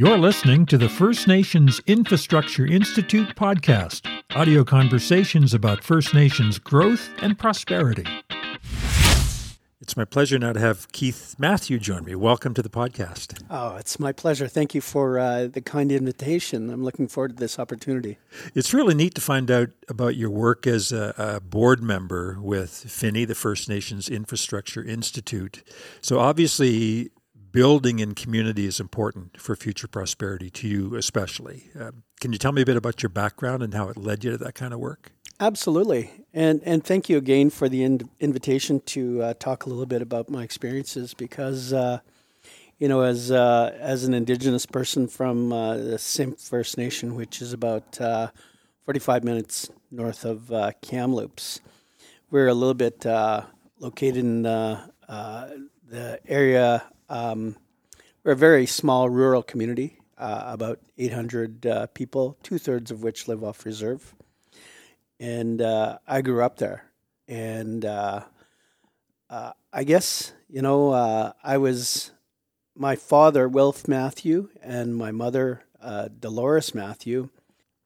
You're listening to the First Nations Infrastructure Institute podcast, audio conversations about First Nations growth and prosperity. It's my pleasure now to have Keith Matthew join me. Welcome to the podcast. Oh, it's my pleasure. Thank you for uh, the kind invitation. I'm looking forward to this opportunity. It's really neat to find out about your work as a, a board member with FINI, the First Nations Infrastructure Institute. So, obviously, building in community is important for future prosperity to you, especially. Uh, can you tell me a bit about your background and how it led you to that kind of work? Absolutely, and and thank you again for the in- invitation to uh, talk a little bit about my experiences because. Uh, you know, as uh, as an Indigenous person from uh, the Simpcw First Nation, which is about uh, 45 minutes north of Kamloops, we're a little bit located in the area um, we're a very small rural community, uh, about 800 uh, people, two thirds of which live off reserve. And uh, I grew up there. And uh, uh, I guess, you know, uh, I was, my father, Wilf Matthew, and my mother, Dolores Matthew,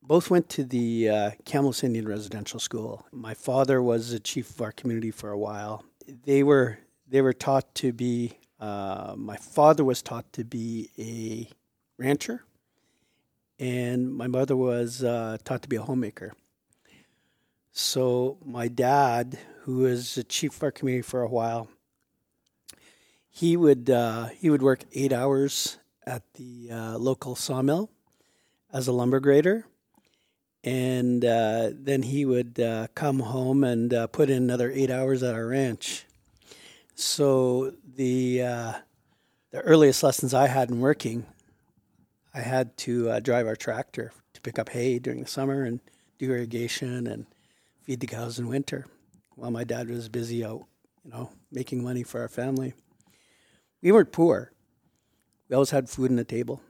both went to the uh, Kamloops Indian Residential School. My father was the chief of our community for a while. They were they were taught to be uh, my father was taught to be a rancher, and my mother was uh, taught to be a homemaker. So my dad, who was the chief of our community for a while, he would uh, he would work eight hours at the uh, local sawmill as a lumber grader, and uh, then he would come home and put in another eight hours at our ranch. So the uh, the earliest lessons I had in working, I had to uh, drive our tractor to pick up hay during the summer and do irrigation and feed the cows in winter, while my dad was busy out, you know, making money for our family. We weren't poor. We always had food on the table.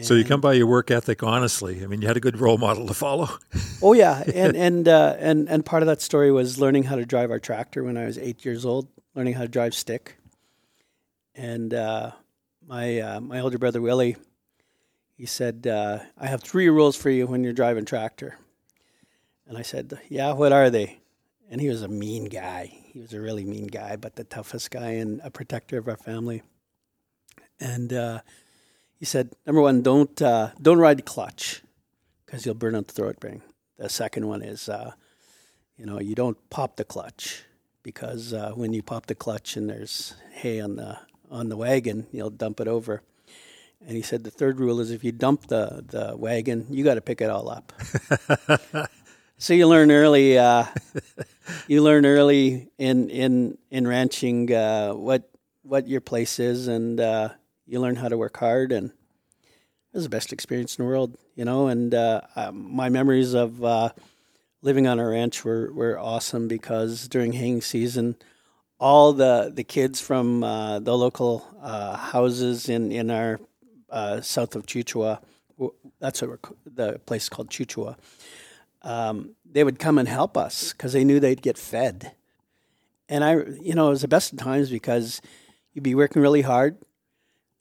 so you come by your work ethic honestly. I mean, you had a good role model to follow. oh yeah, and and uh, and and part of that story was learning how to drive our tractor when I was eight years old, learning how to drive stick and uh, my uh, my older brother Willie, he said, uh, "I have three rules for you when you're driving tractor." And I said, "Yeah, what are they?" And he was a mean guy. He was a really mean guy, but the toughest guy and a protector of our family. And uh, he said, "Number one, don't uh, don't ride the clutch because you'll burn out the throat ring." The second one is, uh, you know, you don't pop the clutch because when you pop the clutch and there's hay on the on the wagon, you'll dump it over. And he said the third rule is if you dump the, the wagon, you got to pick it all up. so you learn early. Uh, you learn early in in in ranching uh, what what your place is, and uh, you learn how to work hard. And it was the best experience in the world, you know. And uh, um, my memories of uh, living on a ranch were were awesome because during haying season all the the kids from uh, the local uh, houses in in our uh, south of Chu Chua, that's what the place called Chu Chua. Um, they would come and help us because they knew they'd get fed, and I, you know, it was the best of times because you'd be working really hard,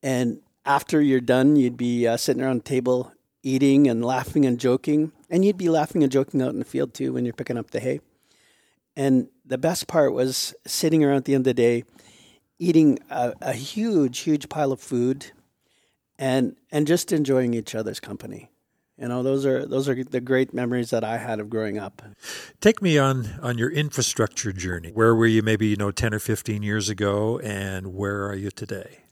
and after you're done, you'd be uh, sitting around the table eating and laughing and joking, and you'd be laughing and joking out in the field too when you're picking up the hay. And the best part was sitting around at the end of the day, eating a, a huge, huge pile of food, and and just enjoying each other's company. You know, those are those are the great memories that I had of growing up. Take me on on your infrastructure journey. Where were you maybe, you know, 10 or 15 years ago and where are you today?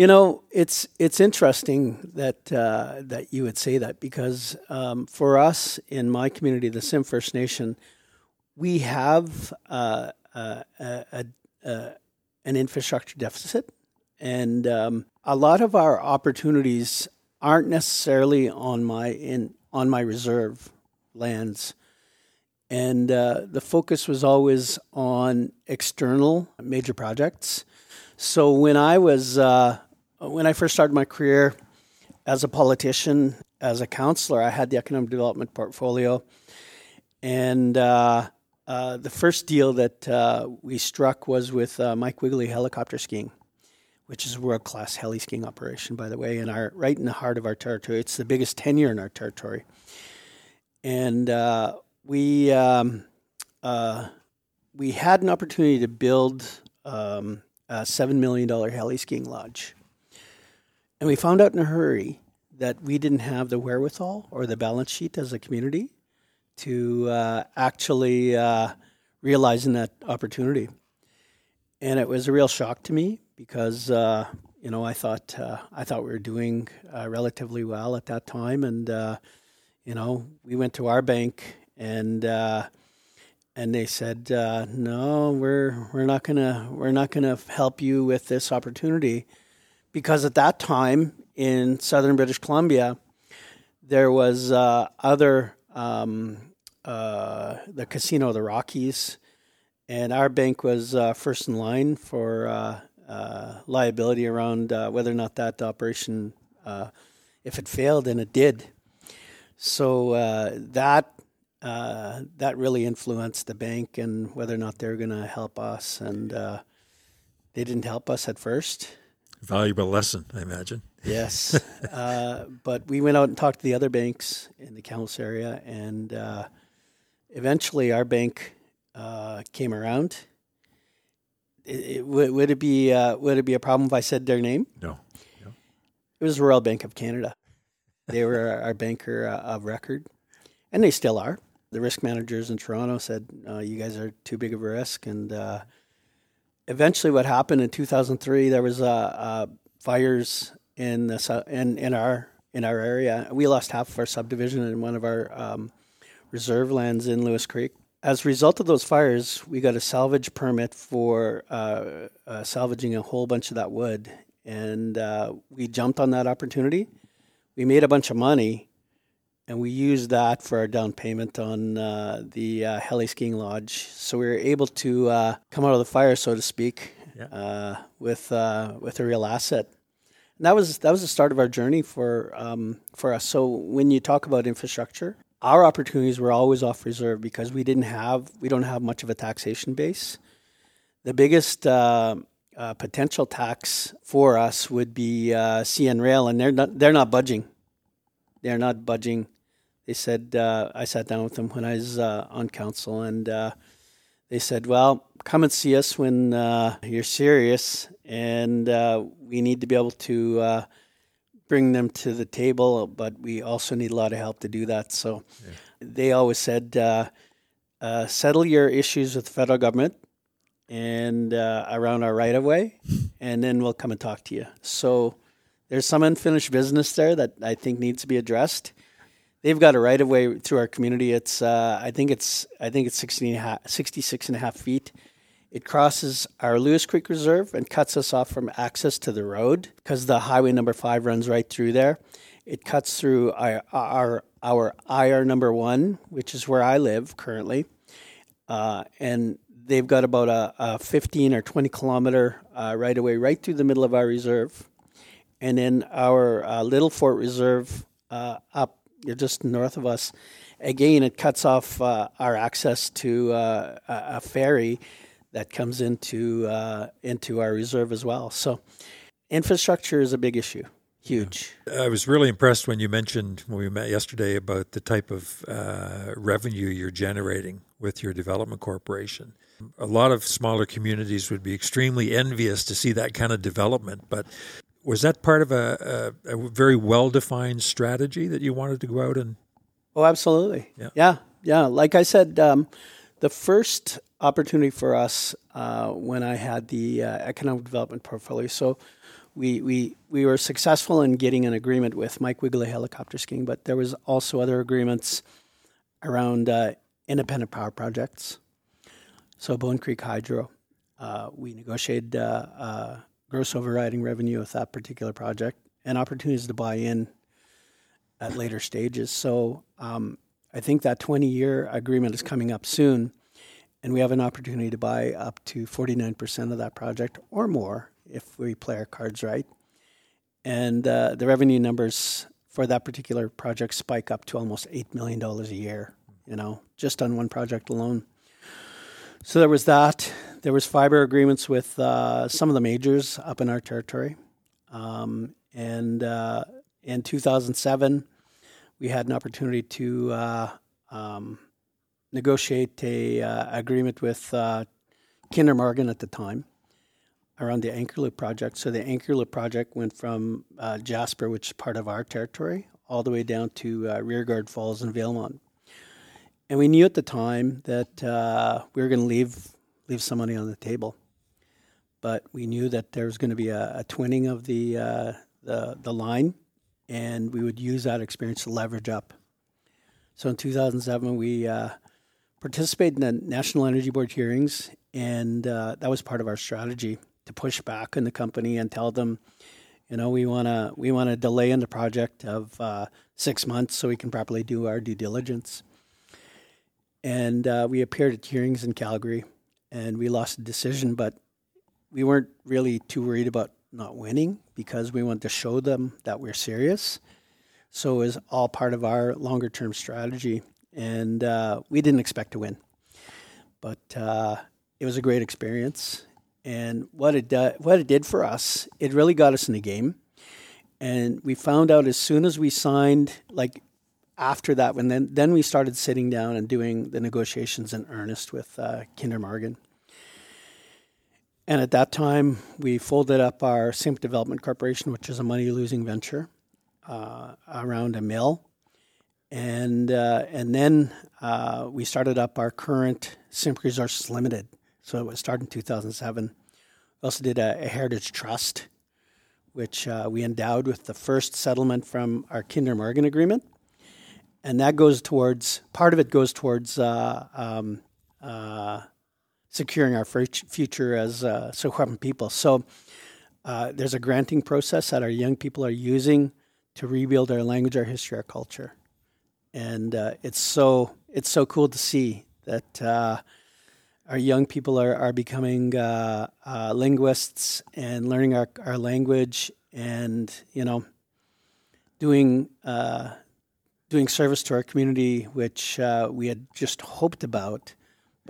You know, it's it's interesting that uh, that you would say that because um, for us in my community, the Simpcw First Nation, we have uh, uh, a, a, an infrastructure deficit, and um, a lot of our opportunities aren't necessarily on my in on my reserve lands, and uh, the focus was always on external major projects. So when I was uh, when I first started my career as a politician, as a counselor, I had the economic development portfolio, and uh, uh, the first deal that uh, we struck was with uh, Mike Wiegele helicopter skiing, which is a world class heli skiing operation, by the way, in our right in the heart of our territory. It's the biggest tenure in our territory, and uh, we um, uh, we had an opportunity to build um, a seven million dollar heli skiing lodge, and we found out in a hurry that we didn't have the wherewithal or the balance sheet as a community to uh, actually uh, realizing that opportunity. And it was a real shock to me because uh, you know I thought uh, I thought we were doing uh, relatively well at that time, and uh, you know we went to our bank and and they said no, we're we're not gonna we're not gonna help you with this opportunity because at that time in southern British Columbia there was other um, the casino of the Rockies and our bank was uh, first in line for uh, uh, liability around uh, whether or not that operation, uh, if it failed, and it did. So uh, that that really influenced the bank and whether or not they were going to help us, and they didn't help us at first. Valuable lesson, I imagine. Yes, but we went out and talked to the other banks in the Kamloops area, and eventually our bank uh, came around, it, it, would, would, it be uh, would it be a problem if I said their name? No. no. It was Royal Bank of Canada. They were our, our banker uh, of record, and they still are. The risk managers in Toronto said, uh, "You guys are too big of a risk." And uh, eventually, what happened in 2003, there was uh, fires in the in in our in our area. We lost half of our subdivision in one of our um, reserve lands in Louis Creek as a result of those fires, we got a salvage permit for uh, uh, salvaging a whole bunch of that wood, and uh, we jumped on that opportunity. We made a bunch of money, and we used that for our down payment on uh, the uh, heli skiing lodge. So we were able to uh, come out of the fire, so to speak, yeah. with with a real asset. And that was that was the start of our journey for um, for us. So when you talk about infrastructure, our opportunities were always off reserve because we didn't have we don't have much of a taxation base. The biggest uh, uh, potential tax for us would be uh, CN Rail, and they're not they're not budging. They're not budging. They said uh, I sat down with them when I was uh, on council, and uh, they said, "Well, come and see us when uh, you're serious, and we need to be able to." bring them to the table, but we also need a lot of help to do that. So yeah. they always said, uh, uh, settle your issues with the federal government and uh, around our right of way, and then we'll come and talk to you. So there's some unfinished business there that I think needs to be addressed. They've got a right of way through our community. It's uh, I think it's I think it's 60 and a half, 66 and a half feet it crosses our Louis Creek Reserve and cuts us off from access to the road because the highway number five runs right through there. It cuts through our our, our IR number one, which is where I live currently, uh, and they've got about a, a 15 or 20 kilometer uh, right away right through the middle of our reserve, and then our uh, Little Fort Reserve uh, up just north of us. Again, it cuts off uh, our access to uh, a ferry that comes into uh, into our reserve as well. So infrastructure is a big issue. Huge. I was really impressed when you mentioned when we met yesterday about the type of uh, revenue you're generating with your development corporation. A lot of smaller communities would be extremely envious to see that kind of development, but was that part of a, a, a very well defined strategy that you wanted to go out and? Oh, absolutely. Yeah. Yeah. yeah. Like I said, um, the first opportunity for us uh, when I had the uh, economic development portfolio. So we, we, we were successful in getting an agreement with Mike Wiegele Helicopter Skiing, but there was also other agreements around uh, independent power projects. So Bone Creek Hydro, uh, we negotiated uh, uh, gross overriding revenue with that particular project and opportunities to buy in at later stages. So um, I think that 20 year agreement is coming up soon and we have an opportunity to buy up to 49% of that project or more if we play our cards right. And uh, the revenue numbers for that particular project spike up to almost $8 million a year, you know, just on one project alone. So there was that. There was fiber agreements with uh, some of the majors up in our territory, um, and uh, in 2007, we had an opportunity to uh, um, negotiate a uh, agreement with uh, Kinder Morgan at the time around the Anchor Loop project. So the Anchor Loop project went from uh, Jasper, which is part of our territory, all the way down to Rearguard Falls and Valemount. And we knew at the time that we were going to leave leave some money on the table, but we knew that there was going to be a, a twinning of the uh, the the line, and we would use that experience to leverage up. So in 2007, we uh, participated in the National Energy Board hearings, and uh, that was part of our strategy to push back on the company and tell them, you know, we want to we want to delay in the project of uh, six months so we can properly do our due diligence. And uh, we appeared at hearings in Calgary, and we lost the decision, but we weren't really too worried about not winning because we wanted to show them that we're serious. So it was all part of our longer term strategy, and uh, we didn't expect to win, but uh, it was a great experience. And what it do, what it did for us, it really got us in the game. And we found out as soon as we signed, like after that, when then then we started sitting down and doing the negotiations in earnest with uh, Kinder Morgan. And at that time, we folded up our Simpcw Development Corporation, which is a money losing venture, uh, around a mill. And, uh, and then uh, we started up our current Simpcw Resources Limited. So it started in 2007. We also did a, a Heritage Trust, which uh, we endowed with the first settlement from our Kinder Morgan agreement. And that goes towards, part of it goes towards uh, um, uh, securing our future as uh, people. So uh, there's a granting process that our young people are using to rebuild our language, our history, our culture, and uh, it's so it's so cool to see that uh, our young people are are becoming uh, linguists and learning our our language, and you know, doing doing service to our community, which we had just hoped about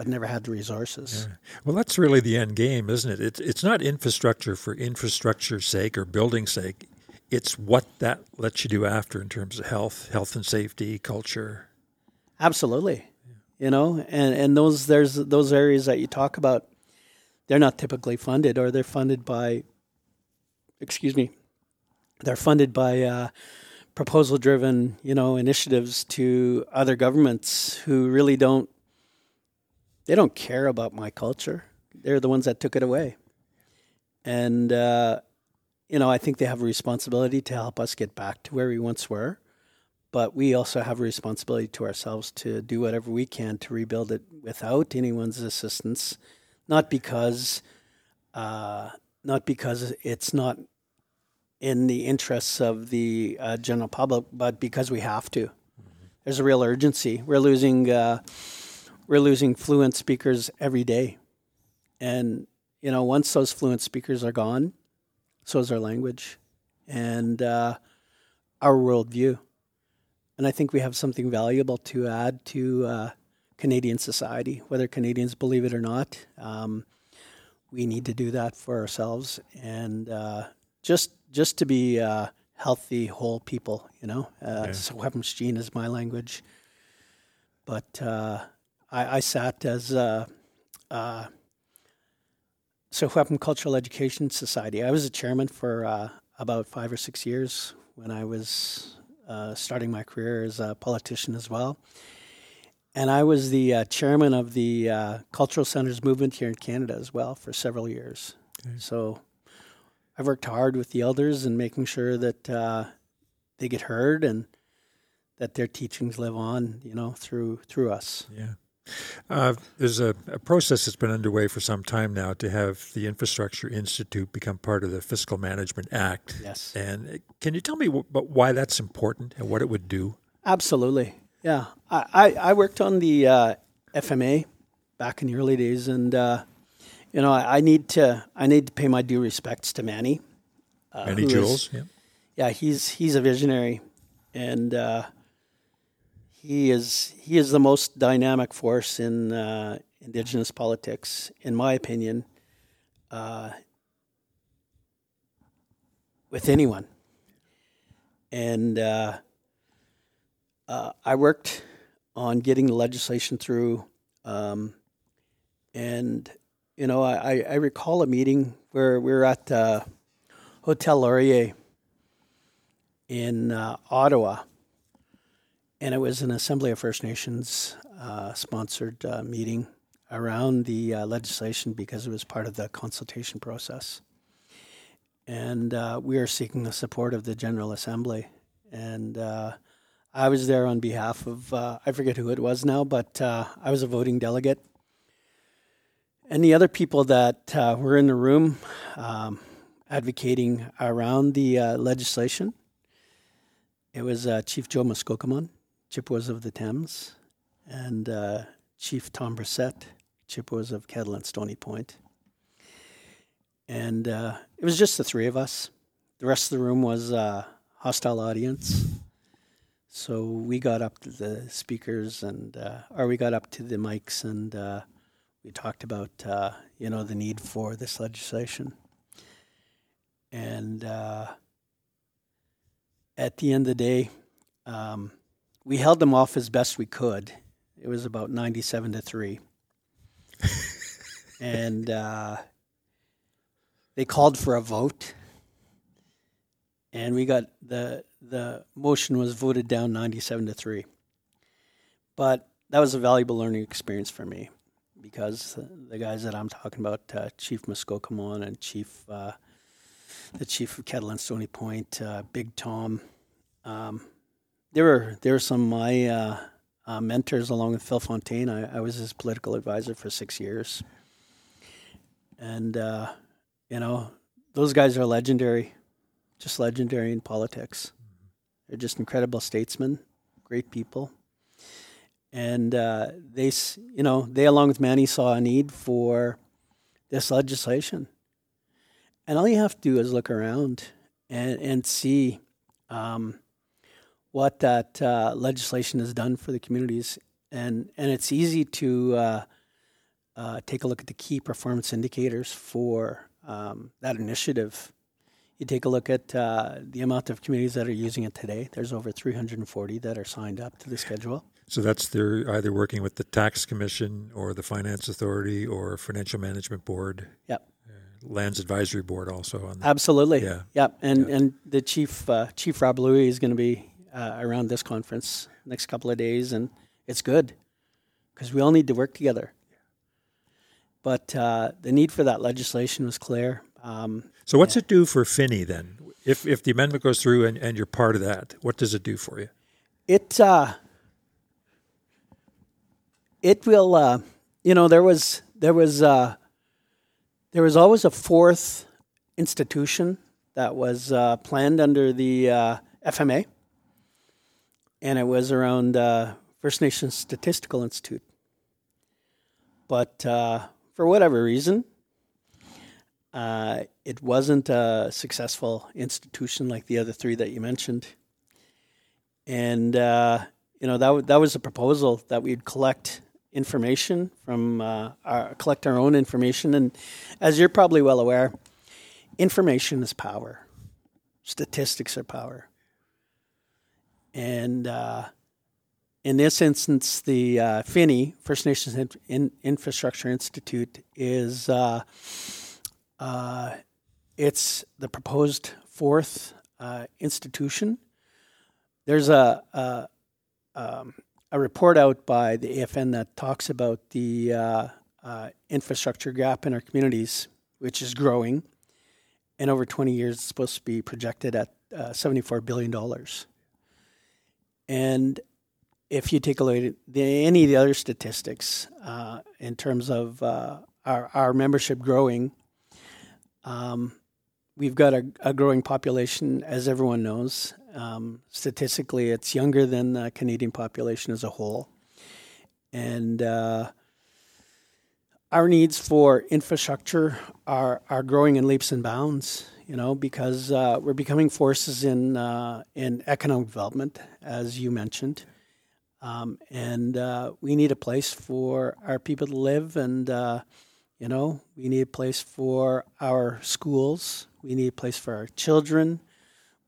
but never had the resources. Yeah. Well, that's really the end game, isn't it? It's it's not infrastructure for infrastructure's sake or building sake. It's what that lets you do after in terms of health, health and safety, culture. Absolutely, yeah. you know, and and those there's those areas that you talk about. They're not typically funded, or they're funded by. Excuse me. They're funded by. Uh, proposal driven you know initiatives to other governments who really don't they don't care about my culture. They're the ones that took it away. And, uh, you know, I think they have a responsibility to help us get back to where we once were. But we also have a responsibility to ourselves to do whatever we can to rebuild it without anyone's assistance, not because, uh, not because it's not in the interests of the uh, general public, but because we have to. Mm-hmm. There's a real urgency. We're losing uh, we're losing fluent speakers every day. And, you know, once those fluent speakers are gone, so is our language and uh, our worldview. And I think we have something valuable to add to uh, Canadian society, whether Canadians believe it or not. Um, we need to do that for ourselves and uh, just just to be uh, healthy, whole people. You know, uh, yeah. so Gene is my language, but uh, I, I sat as a, uh, uh, Secwepemc Cultural Education Society. I was a chairman for uh, about five or six years when I was uh, starting my career as a politician as well. And I was the uh, chairman of the uh, Cultural Centres movement here in Canada as well for several years. Okay. So I've worked hard with the elders and making sure that uh, they get heard and that their teachings live on, you know, through through us. Yeah. Uh, there's a, a, process that's been underway for some time now to have the Infrastructure Institute become part of the Fiscal Management Act. Yes. And can you tell me w- why that's important and what it would do? Absolutely. Yeah. I, I, I worked on the uh, FMA back in the early days, and uh, you know I, I, need to I need to pay my due respects to Manny. Uh, Manny Jules. Is, yeah. Yeah, he's he's a visionary, and uh, he is he is the most dynamic force in uh, Indigenous politics, in my opinion, uh, with anyone. And uh, uh, I worked on getting the legislation through. Um, and, you know, I, I recall a meeting where we were at uh, Hotel Laurier in uh, Ottawa. And it was an Assembly of First Nations uh, sponsored uh, meeting around the uh, legislation because it was part of the consultation process. And uh, we are seeking the support of the General Assembly. And I was there on behalf of, I forget who it was now, but I was a voting delegate. And the other people that uh, were in the room um, advocating around the legislation, it was Chief Joe Miskokomon, Chippewas of the Thames, and Chief Tom Bressette, Chippewas of Kettle and Stony Point. And uh, it was just the three of us. The rest of the room was a uh, hostile audience. So we got up to the speakers and, uh, or we got up to the mics and uh, we talked about, uh, you know, the need for this legislation. And uh, at the end of the day, um, we held them off as best we could. It was about 97 to 3 and uh, they called for a vote, and we got the the motion was voted down ninety seven to three. But that was a valuable learning experience for me because the guys that I'm talking about, uh, Chief Miskokomon and Chief uh, the Chief of Kettle and Stony Point, uh, Big Tom, um, there were there were some of my uh, uh, mentors along with Phil Fontaine. I, I, was his political advisor for six years. And, you know, those guys are legendary, just legendary in politics. They're just incredible statesmen, great people. And uh, they, you know, they, along with Manny, saw a need for this legislation. And all you have to do is look around and, and see um, what that uh, legislation has done for the communities, and and it's easy to uh, uh, take a look at the key performance indicators for um, that initiative. You take a look at uh, the amount of communities that are using it today. There's over 340 that are signed up to the schedule. So that's they're either working with the tax commission or the finance authority or financial management board. Yep. Lands advisory board also on that. Absolutely. Yeah. Yep. And yeah. and the chief uh, Chief Rob Louie is going to be uh, around this conference next couple of days, and it's good because we all need to work together. But uh, the need for that legislation was clear. Um, so, what's it do for Finny then? If if the amendment goes through and, and you're part of that, what does it do for you? It uh, it will. Uh, you know, there was there was uh, there was always a fourth institution that was uh, planned under the uh, FMA and it was around uh, First Nations Statistical Institute. But uh, for whatever reason, uh, it wasn't a successful institution like the other three that you mentioned. And uh, you know that w- that was a proposal that we'd collect information from uh, our, collect our own information, and as you're probably well aware, information is power. Statistics are power. And uh, in this instance, the uh, FINI, First Nations in- in- Infrastructure Institute, is uh, uh it's the proposed fourth uh, institution. There's a, a, um, a, report out by the AFN that talks about the uh, infrastructure gap in our communities, which is growing. And over 20 years, it's supposed to be projected at $74 billion. And if you take a look at the, any of the other statistics uh, in terms of uh, our, our membership growing, um, we've got a, a, growing population, as everyone knows. Um, statistically, it's younger than the Canadian population as a whole. And uh, our needs for infrastructure are, are growing in leaps and bounds you know, because uh, we're becoming forces in uh, in economic development, as you mentioned. Um, and uh, we need a place for our people to live, and uh, you know, we need a place for our schools. We need a place for our children.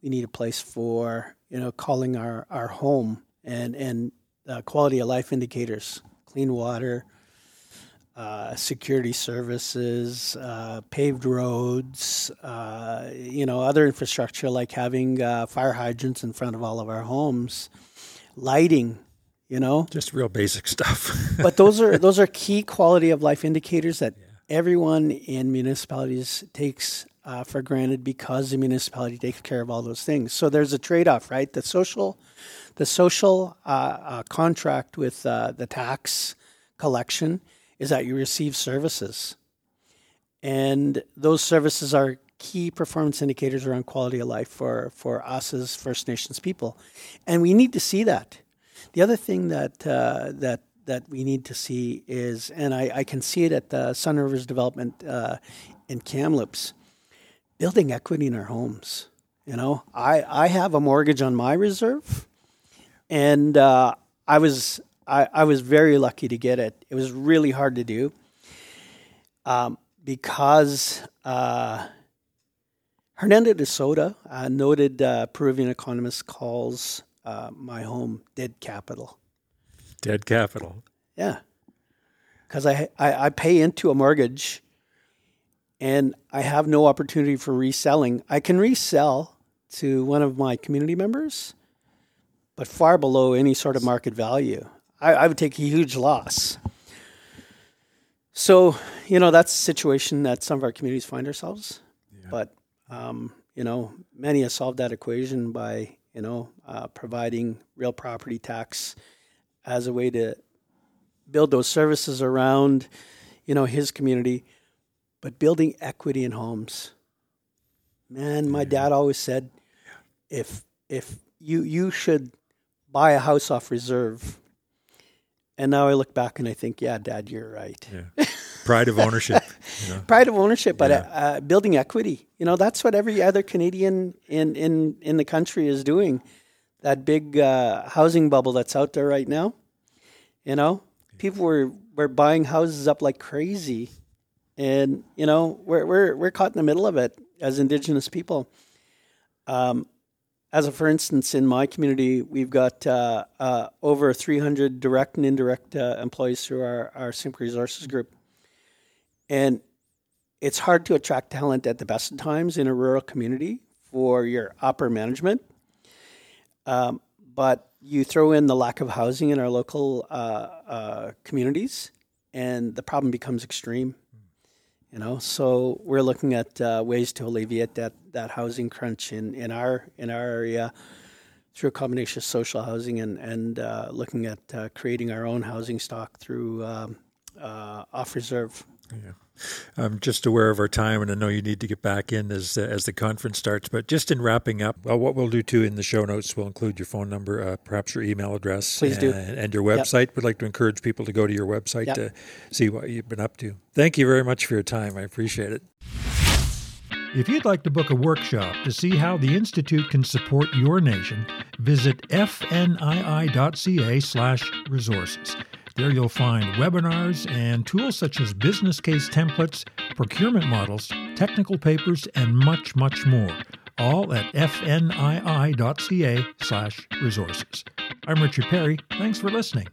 We need a place for you know calling our, our home and and uh, quality of life indicators, clean water, uh, security services, uh, paved roads, uh, you know, other infrastructure like having uh, fire hydrants in front of all of our homes, lighting, you know, just real basic stuff. but those are those are key quality of life indicators that yeah. everyone in municipalities takes uh, for granted because the municipality takes care of all those things. So there's a trade off, right? The social, the social contract with the tax collection is that you receive services. And those services are key performance indicators around quality of life for, for us as First Nations people. And we need to see that. The other thing that, uh, that, that we need to see is, and I, I can see it at the Sun Rivers Development uh, in Kamloops, building equity in our homes. You know, I, I have a mortgage on my reserve, and uh, I was I, I was very lucky to get it. It was really hard to do um, because uh, Hernando de Soto, a noted uh, Peruvian economist, calls uh, my home dead capital. Dead capital. Yeah, because I, I I pay into a mortgage, and I have no opportunity for reselling. I can resell to one of my community members, but far below any sort of market value. I, I would take a huge loss. So, you know, that's a situation that some of our communities find ourselves. Yeah. But, um, you know, many have solved that equation by, you know, uh, providing real property tax as a way to build those services around, you know, his community, but building equity in homes. Man, my dad always said, if if you you should buy a house off reserve and now I look back and I think, yeah, Dad, you're right. Yeah. Pride of ownership. You know? Pride of ownership, but yeah. uh, building equity. You know, that's what every other Canadian in in in the country is doing. That big uh, housing bubble that's out there right now. You know, people were were buying houses up like crazy, and you know, we're we're we're caught in the middle of it as Indigenous people. Um, as a for instance, in my community, we've got uh, uh, over 300 direct and indirect uh, employees through our, our Simpcw Resources Group. And it's hard to attract talent at the best of times in a rural community for your upper management. Um, but you throw in the lack of housing in our local uh, uh, communities, and the problem becomes extreme. You know, so we're looking at uh, ways to alleviate that, that housing crunch in, in our in our area through a combination of social housing and and uh, looking at uh, creating our own housing stock through um, uh, off reserve. Yeah. I'm just aware of our time, and I know you need to get back in as uh, as the conference starts. But just in wrapping up, well, what we'll do too in the show notes, we'll include your phone number, uh, perhaps your email address, please and, do, and your website. Yep. We'd like to encourage people to go to your website yep. to see what you've been up to. Thank you very much for your time. I appreciate it. If you'd like to book a workshop to see how the Institute can support your nation, visit fnii.ca/resources. There you'll find webinars and tools such as business case templates, procurement models, technical papers, and much, much more, all at fnii.ca/resources. I'm Richard Perry. Thanks for listening.